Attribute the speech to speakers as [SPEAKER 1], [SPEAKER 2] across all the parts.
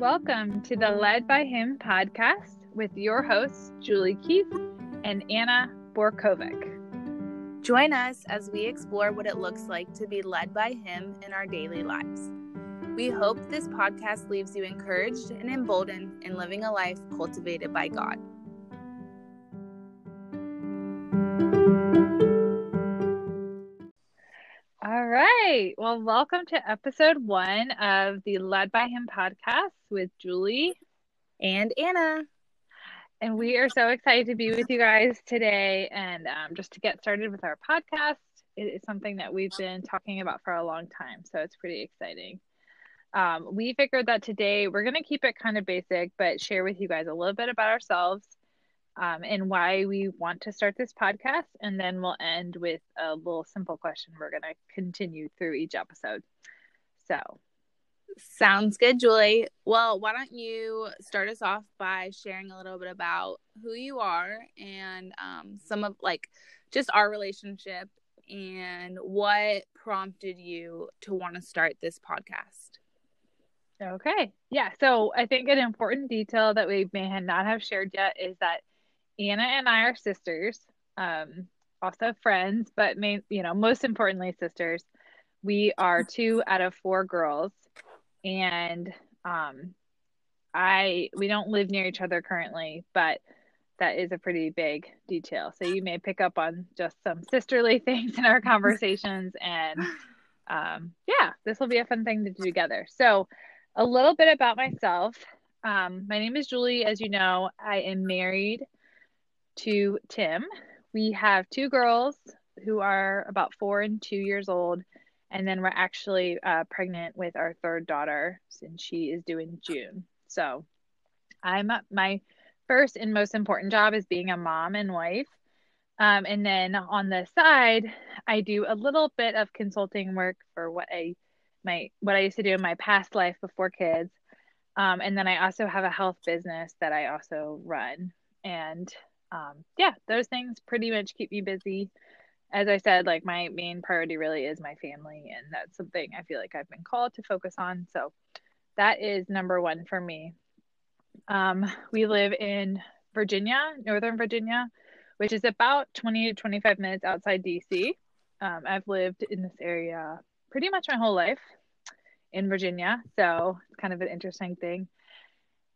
[SPEAKER 1] Welcome to the Led by Him podcast with your hosts, Julie Keith and Anna Borkovic.
[SPEAKER 2] Join us as we explore what it looks like to be led by Him in our daily lives. We hope this podcast leaves you encouraged and emboldened in living a life cultivated by God.
[SPEAKER 1] All right. Well, welcome to episode one of the Led by Him podcast with Julie
[SPEAKER 2] and Anna.
[SPEAKER 1] And we are so excited to be with you guys today and um, just to get started with our podcast. It is something that we've been talking about for a long time. So it's pretty exciting. Um, we figured that today we're going to keep it kind of basic, but share with you guys a little bit about ourselves um, and why we want to start this podcast. And then we'll end with a little simple question we're going to continue through each episode. So,
[SPEAKER 2] sounds good, Julie. Well, why don't you start us off by sharing a little bit about who you are and um, some of like just our relationship and what prompted you to want to start this podcast?
[SPEAKER 1] Okay. Yeah. So I think an important detail that we may not have shared yet is that Anna and I are sisters, um, also friends, but main, you know, most importantly, sisters. We are two out of four girls, and um, I we don't live near each other currently, but that is a pretty big detail. So you may pick up on just some sisterly things in our conversations, and um, yeah, this will be a fun thing to do together. So a little bit about myself. Um, my name is Julie. As you know, I am married to Tim. We have two girls who are about four and two years old. And then we're actually uh, pregnant with our third daughter since she is due in June. So I'm my first and most important job is being a mom and wife. Um, and then on the side, I do a little bit of consulting work for what I my what I used to do in my past life before kids. Um, and then I also have a health business that I also run. And um, yeah, those things pretty much keep me busy. As I said, like my main priority really is my family, and that's something I feel like I've been called to focus on. So that is number one for me. Um, we live in Virginia, Northern Virginia, which is about 20 to 25 minutes outside DC. Um, I've lived in this area pretty much my whole life in Virginia. So it's kind of an interesting thing.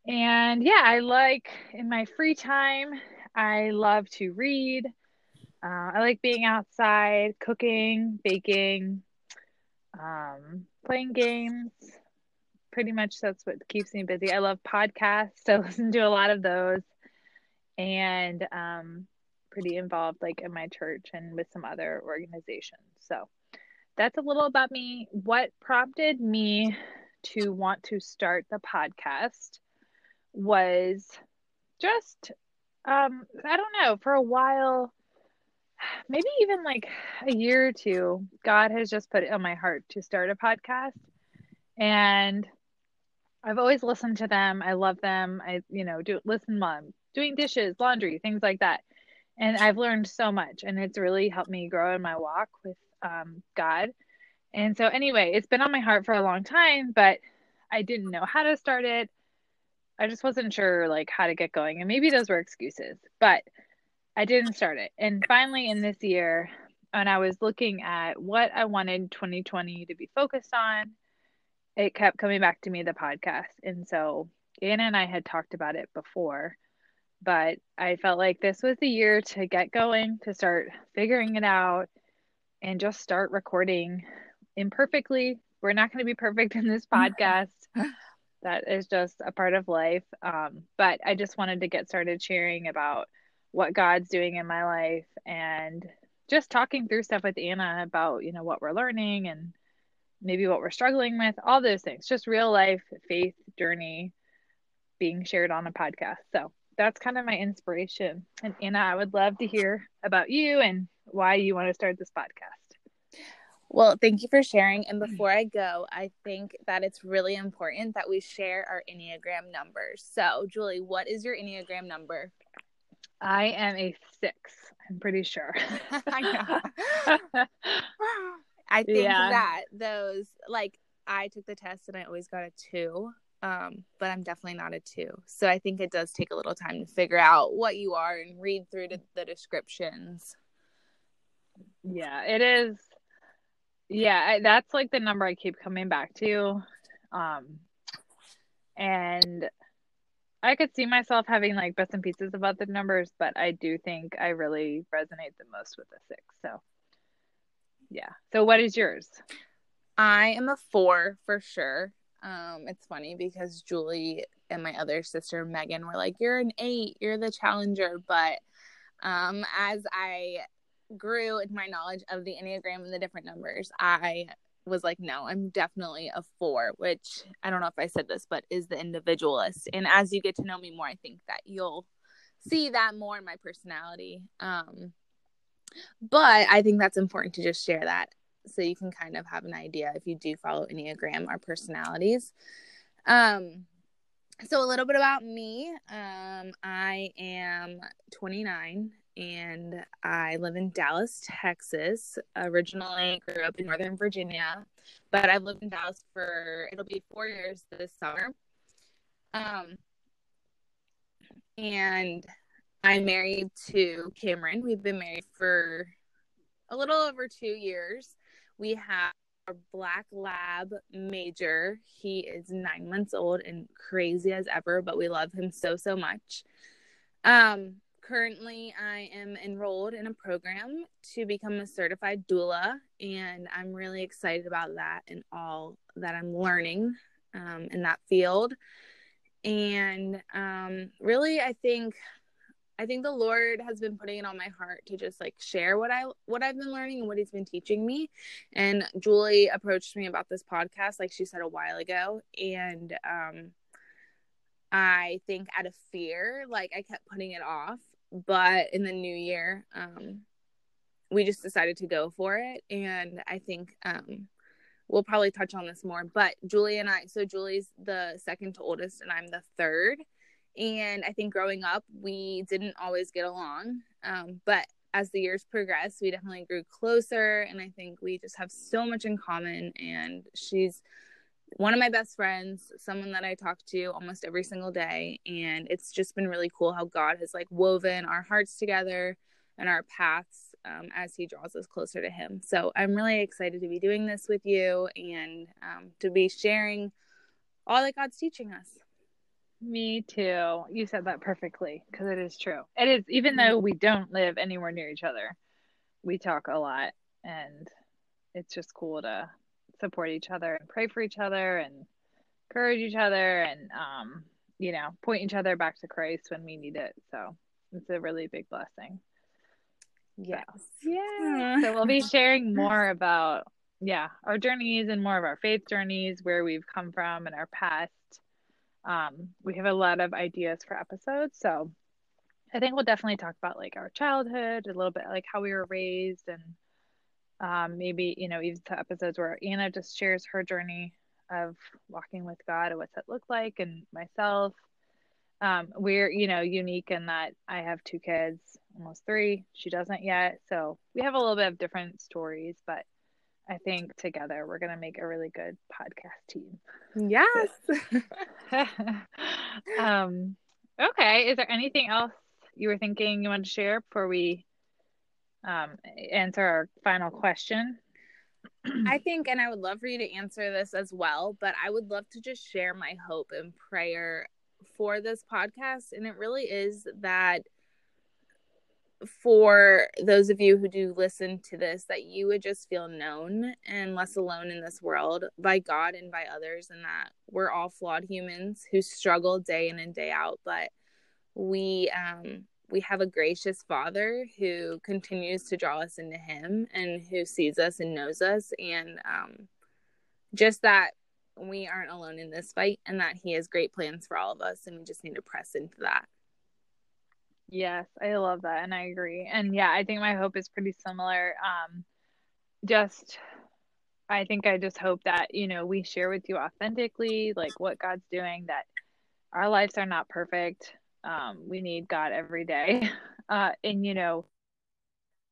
[SPEAKER 1] And yeah, I like in my free time, I love to read. Uh, I like being outside, cooking, baking, um, playing games. Pretty much that's what keeps me busy. I love podcasts. I listen to a lot of those. And um, pretty involved like in my church and with some other organizations. So that's a little about me. What prompted me to want to start the podcast was just um I don't know, for a while maybe even like a year or two, God has just put it on my heart to start a podcast. And I've always listened to them. I love them. I, you know, do listen mom, doing dishes, laundry, things like that. And I've learned so much and it's really helped me grow in my walk with um, God. And so, anyway, it's been on my heart for a long time, but I didn't know how to start it. I just wasn't sure like how to get going. And maybe those were excuses, but I didn't start it. And finally, in this year, when I was looking at what I wanted 2020 to be focused on, it kept coming back to me the podcast. And so Anna and I had talked about it before, but I felt like this was the year to get going, to start figuring it out, and just start recording imperfectly. We're not going to be perfect in this podcast. that is just a part of life. Um, but I just wanted to get started sharing about what God's doing in my life and just talking through stuff with Anna about, you know, what we're learning and maybe what we're struggling with, all those things, just real life faith journey being shared on a podcast. So that's kind of my inspiration. And Anna, I would love to hear about you and why you want to start this podcast.
[SPEAKER 2] Well, thank you for sharing. And before I go, I think that it's really important that we share our Enneagram numbers. So, Julie, what is your Enneagram number?
[SPEAKER 1] I am a six, I'm pretty sure. I
[SPEAKER 2] know. I think yeah. that those, like, I took the test and I always got a two. um, but I'm definitely not a two. So I think it does take a little time to figure out what you are and read through the, the descriptions.
[SPEAKER 1] Yeah, it is. Yeah, I, that's like the number I keep coming back to. Um, and I could see myself having like bits and pieces about the numbers, but I do think I really resonate the most with the six. So, yeah. So, what is yours?
[SPEAKER 2] I am a four for sure. Um, it's funny because Julie and my other sister Megan were like, "You're an eight. You're the challenger." But um, as I grew in my knowledge of the enneagram and the different numbers, I was like, "No, I'm definitely a four, Which I don't know if I said this, but is the individualist. And as you get to know me more, I think that you'll see that more in my personality. Um, but I think that's important to just share that so you can kind of have an idea if you do follow Enneagram our personalities. Um, so a little bit about me. Um, I am 29 and I live in Dallas, Texas. Originally grew up in Northern Virginia, but I've lived in Dallas for it'll be four years this summer. Um, and I'm married to Cameron. We've been married for a little over two years. We have our black lab major. He is nine months old and crazy as ever, but we love him so, so much. Um, currently, I am enrolled in a program to become a certified doula, and I'm really excited about that and all that I'm learning um, in that field. And um, really, I think I think the Lord has been putting it on my heart to just like share what I what I've been learning and what he's been teaching me. And Julie approached me about this podcast like she said a while ago. And um I think out of fear like I kept putting it off, but in the new year um we just decided to go for it. And I think um we'll probably touch on this more, but Julie and I so Julie's the second to oldest and I'm the third and I think growing up, we didn't always get along. Um, but as the years progressed, we definitely grew closer. And I think we just have so much in common. And she's one of my best friends, someone that I talk to almost every single day. And it's just been really cool how God has like woven our hearts together and our paths um, as He draws us closer to Him. So I'm really excited to be doing this with you and um, to be sharing all that God's teaching us.
[SPEAKER 1] Me too. You said that perfectly because it is true. It is, even though we don't live anywhere near each other, we talk a lot and it's just cool to support each other and pray for each other and encourage each other and, um, you know, point each other back to Christ when we need it. So it's a really big blessing.
[SPEAKER 2] Yes.
[SPEAKER 1] So, yeah. So we'll be sharing more about, yeah, our journeys and more of our faith journeys, where we've come from and our past um, we have a lot of ideas for episodes. So I think we'll definitely talk about like our childhood, a little bit like how we were raised, and um, maybe, you know, even to episodes where Anna just shares her journey of walking with God and what's that look like, and myself. Um, we're, you know, unique in that I have two kids, almost three. She doesn't yet. So we have a little bit of different stories, but I think together we're going to make a really good podcast team.
[SPEAKER 2] Yes.
[SPEAKER 1] um, okay. Is there anything else you were thinking you want to share before we um, answer our final question?
[SPEAKER 2] I think, and I would love for you to answer this as well, but I would love to just share my hope and prayer for this podcast. And it really is that for those of you who do listen to this that you would just feel known and less alone in this world by God and by others and that we're all flawed humans who struggle day in and day out. But we um we have a gracious father who continues to draw us into him and who sees us and knows us. And um just that we aren't alone in this fight and that he has great plans for all of us and we just need to press into that
[SPEAKER 1] Yes, I love that and I agree. And yeah, I think my hope is pretty similar. Um just I think I just hope that, you know, we share with you authentically like what God's doing that our lives are not perfect. Um we need God every day. Uh and you know,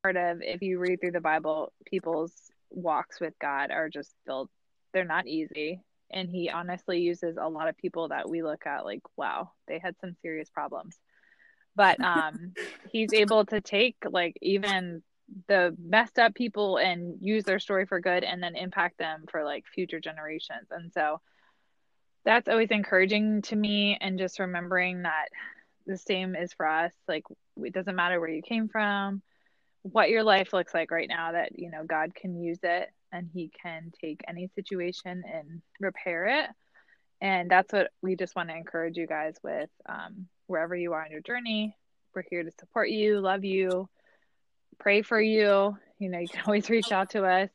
[SPEAKER 1] part of if you read through the Bible, people's walks with God are just filled they're not easy and he honestly uses a lot of people that we look at like wow they had some serious problems but um he's able to take like even the messed up people and use their story for good and then impact them for like future generations. And so that's always encouraging to me and just remembering that the same is for us. Like it doesn't matter where you came from what your life looks like right now that you know god can use it and he can take any situation and repair it. And that's what we just want to encourage you guys with um, wherever you are on your journey we're here to support you love you pray for you. You know you can always reach out to us.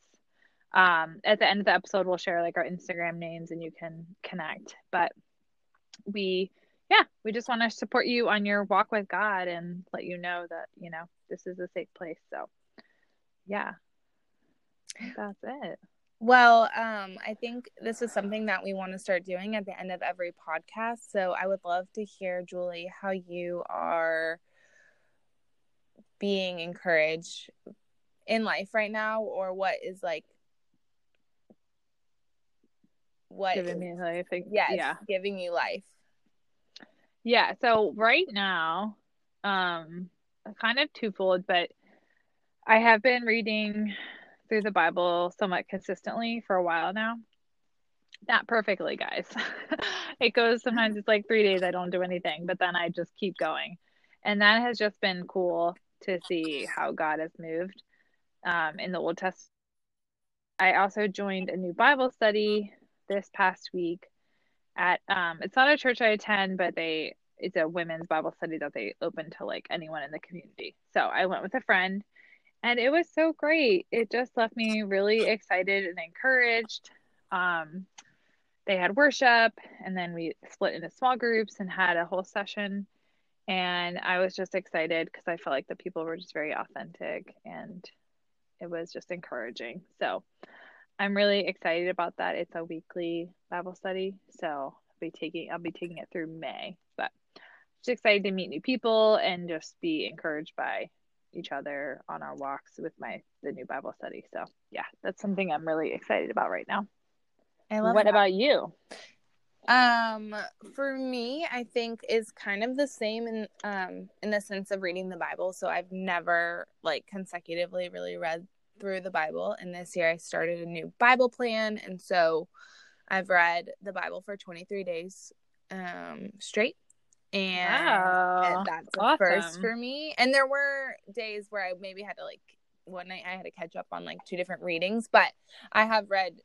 [SPEAKER 1] Um, at the end of the episode we'll share like our instagram names and you can connect. But we yeah we just want to support you on your walk with god and let you know that you know this is a safe place. So yeah. That's it
[SPEAKER 2] well, um, I think this is something that we want to start doing at the end of every podcast. So I would love to hear, Julie, how you are being encouraged in life right now, or what is like what
[SPEAKER 1] giving me life.
[SPEAKER 2] Yes, yeah, giving you life.
[SPEAKER 1] Yeah. So right now, um, kind of twofold, but I have been reading through the Bible somewhat consistently for a while now. Not perfectly, guys. it goes sometimes it's like three days I don't do anything, but then I just keep going. And that has just been cool to see how God has moved um, in the Old Testament. I also joined a new Bible study this past week at um, it's not a church I attend, but they it's a women's Bible study that they open to like anyone in the community. So I went with a friend and it was so great. It just left me really excited and encouraged. Um, they had worship, and then we split into small groups and had a whole session. And I was just excited because I felt like the people were just very authentic and it was just encouraging. So I'm really excited about that. It's a weekly Bible study, so I'll be taking I'll be taking it through May. But just excited to meet new people and just be encouraged by each other on our walks with my the new Bible study. So yeah, that's something I'm really excited about right now. I love. What that. about you?
[SPEAKER 2] Um, for me, I think is kind of the same in um in the sense of reading the Bible. So I've never like consecutively really read through the Bible, and this year I started a new Bible plan, and so I've read the Bible for 23 days um straight and, wow. that's a first for me. And there were days where I maybe had to like one night I had to catch up on like two different readings, but I have read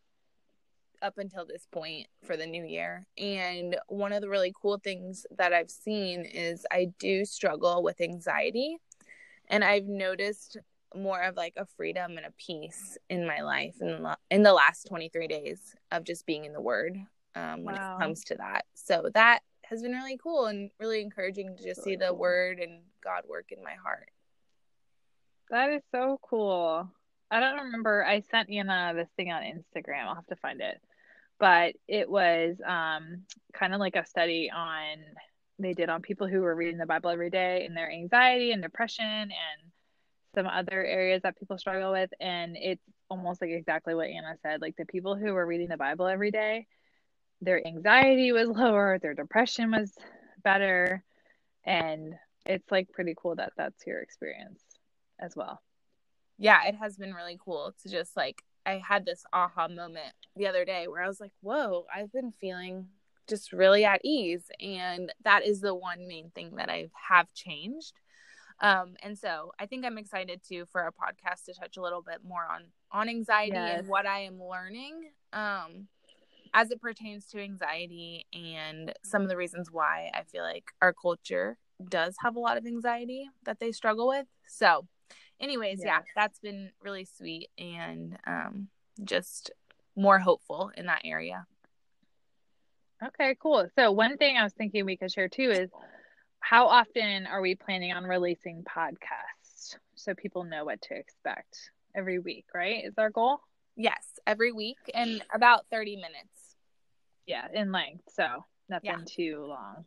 [SPEAKER 2] up until this point for the new year. And one of the really cool things that I've seen is I do struggle with anxiety. And I've noticed more of like a freedom and a peace in my life in, in the last 23 days of just being in the word um, when wow. it comes to that. So that has been really cool and really encouraging to just see the word and God work in my heart.
[SPEAKER 1] That is so cool. I don't remember. I sent Anna this thing on Instagram. I'll have to find it. But it was um, kind of like a study on they did on people who were reading the Bible every day and their anxiety and depression and some other areas that people struggle with. And it's almost like exactly what Anna said. Like the people who were reading the Bible every day, their anxiety was lower, their depression was better, and it's like pretty cool that that's your experience as well.
[SPEAKER 2] Yeah, it has been really cool to just like I had this aha moment the other day where I was like, "Whoa, I've been feeling just really at ease." And that is the one main thing that I have changed. Um, and so I think I'm excited too for our podcast to touch a little bit more on on anxiety yes. and what I am learning. Um, as it pertains to anxiety and some of the reasons why I feel like our culture does have a lot of anxiety that they struggle with. So, anyways, yeah, yeah that's been really sweet and um, just more hopeful in that area.
[SPEAKER 1] Okay, cool. So, one thing I was thinking we could share too is how often are we planning on releasing podcasts so people know what to expect every week, right? Is our goal?
[SPEAKER 2] Yes, every week and about 30 minutes
[SPEAKER 1] yeah, in length. So nothing yeah. too long.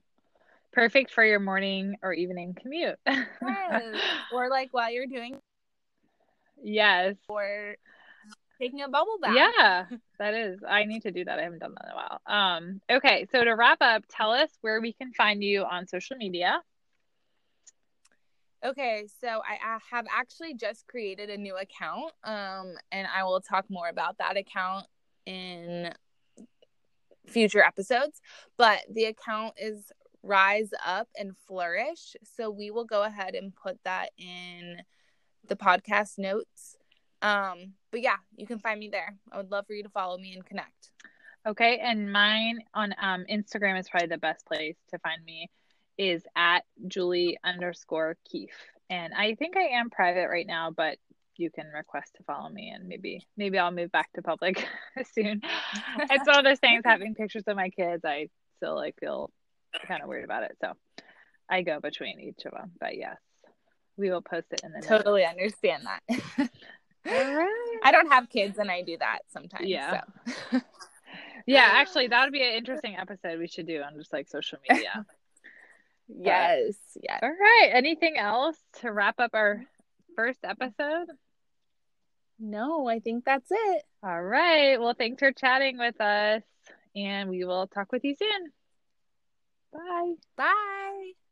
[SPEAKER 1] Perfect for your morning or evening commute.
[SPEAKER 2] yes. Or like while you're doing
[SPEAKER 1] Yes.
[SPEAKER 2] Or taking a bubble bath.
[SPEAKER 1] Yeah, that is. I need to do that. I haven't done that in a while. Um, okay, so to wrap up, tell us where we can find you on social media.
[SPEAKER 2] Okay, so I have actually just created a new account, um, and I will talk more about that account in future episodes. But the account is Rise Up and Flourish. So we will go ahead and put that in the podcast notes. Um, but yeah, you can find me there. I would love for you to follow me and connect.
[SPEAKER 1] Okay, and mine on um, Instagram is probably the best place to find me is at Julie underscore Keefe. And I think I am private right now, but you can request to follow me and maybe maybe I'll move back to public soon. it's one of those things having pictures of my kids, I still like feel kind of weird about it. So I go between each of them. But yes, we will post it in the
[SPEAKER 2] totally notes. understand that. Right. I don't have kids and I do that sometimes.
[SPEAKER 1] Yeah. So. yeah, actually that would be an interesting episode we should do on just like social media.
[SPEAKER 2] yes. Yes.
[SPEAKER 1] All right. Anything else to wrap up our first episode?
[SPEAKER 2] No, I think that's it.
[SPEAKER 1] All right. Well, thanks for chatting with us, and we will talk with you soon. Bye.
[SPEAKER 2] Bye.